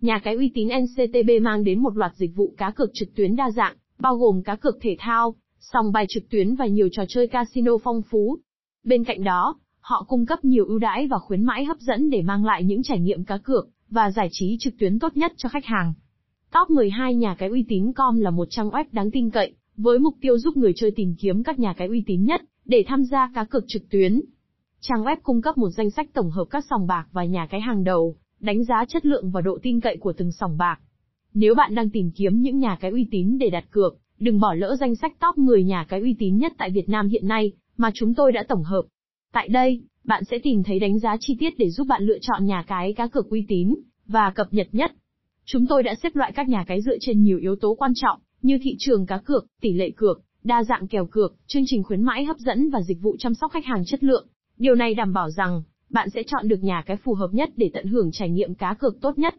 Nhà cái uy tín NCTB mang đến một loạt dịch vụ cá cược trực tuyến đa dạng, bao gồm cá cược thể thao, sòng bài trực tuyến và nhiều trò chơi casino phong phú. Bên cạnh đó, họ cung cấp nhiều ưu đãi và khuyến mãi hấp dẫn để mang lại những trải nghiệm cá cược và giải trí trực tuyến tốt nhất cho khách hàng. Top 12 nhà cái uy tín com là một trang web đáng tin cậy, với mục tiêu giúp người chơi tìm kiếm các nhà cái uy tín nhất để tham gia cá cược trực tuyến. Trang web cung cấp một danh sách tổng hợp các sòng bạc và nhà cái hàng đầu, đánh giá chất lượng và độ tin cậy của từng sòng bạc. Nếu bạn đang tìm kiếm những nhà cái uy tín để đặt cược, đừng bỏ lỡ danh sách top 10 nhà cái uy tín nhất tại Việt Nam hiện nay mà chúng tôi đã tổng hợp. Tại đây, bạn sẽ tìm thấy đánh giá chi tiết để giúp bạn lựa chọn nhà cái cá cược uy tín và cập nhật nhất. Chúng tôi đã xếp loại các nhà cái dựa trên nhiều yếu tố quan trọng, như thị trường cá cược, tỷ lệ cược, đa dạng kèo cược, chương trình khuyến mãi hấp dẫn và dịch vụ chăm sóc khách hàng chất lượng. Điều này đảm bảo rằng, bạn sẽ chọn được nhà cái phù hợp nhất để tận hưởng trải nghiệm cá cược tốt nhất.